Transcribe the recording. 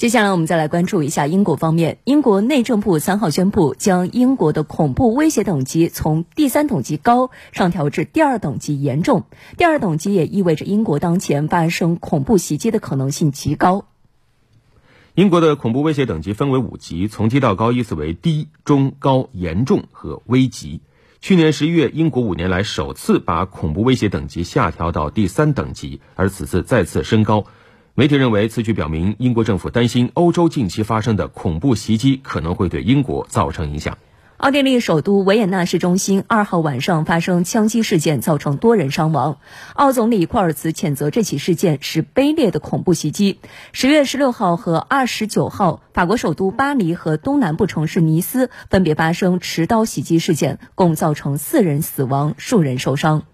接下来我们再来关注一下英国方面。英国内政部三号宣布，将英国的恐怖威胁等级从第三等级高上调至第二等级严重。第二等级也意味着英国当前发生恐怖袭击的可能性极高。英国的恐怖威胁等级分为五级，从低到高依次为低、中、高、严重和危急。去年十一月，英国五年来首次把恐怖威胁等级下调到第三等级，而此次再次升高。媒体认为，此举表明英国政府担心欧洲近期发生的恐怖袭击可能会对英国造成影响。奥地利首都维也纳市中心二号晚上发生枪击事件，造成多人伤亡。奥总理库尔茨谴责这起事件是卑劣的恐怖袭击。十月十六号和二十九号，法国首都巴黎和东南部城市尼斯分别发生持刀袭击事件，共造成四人死亡，数人受伤。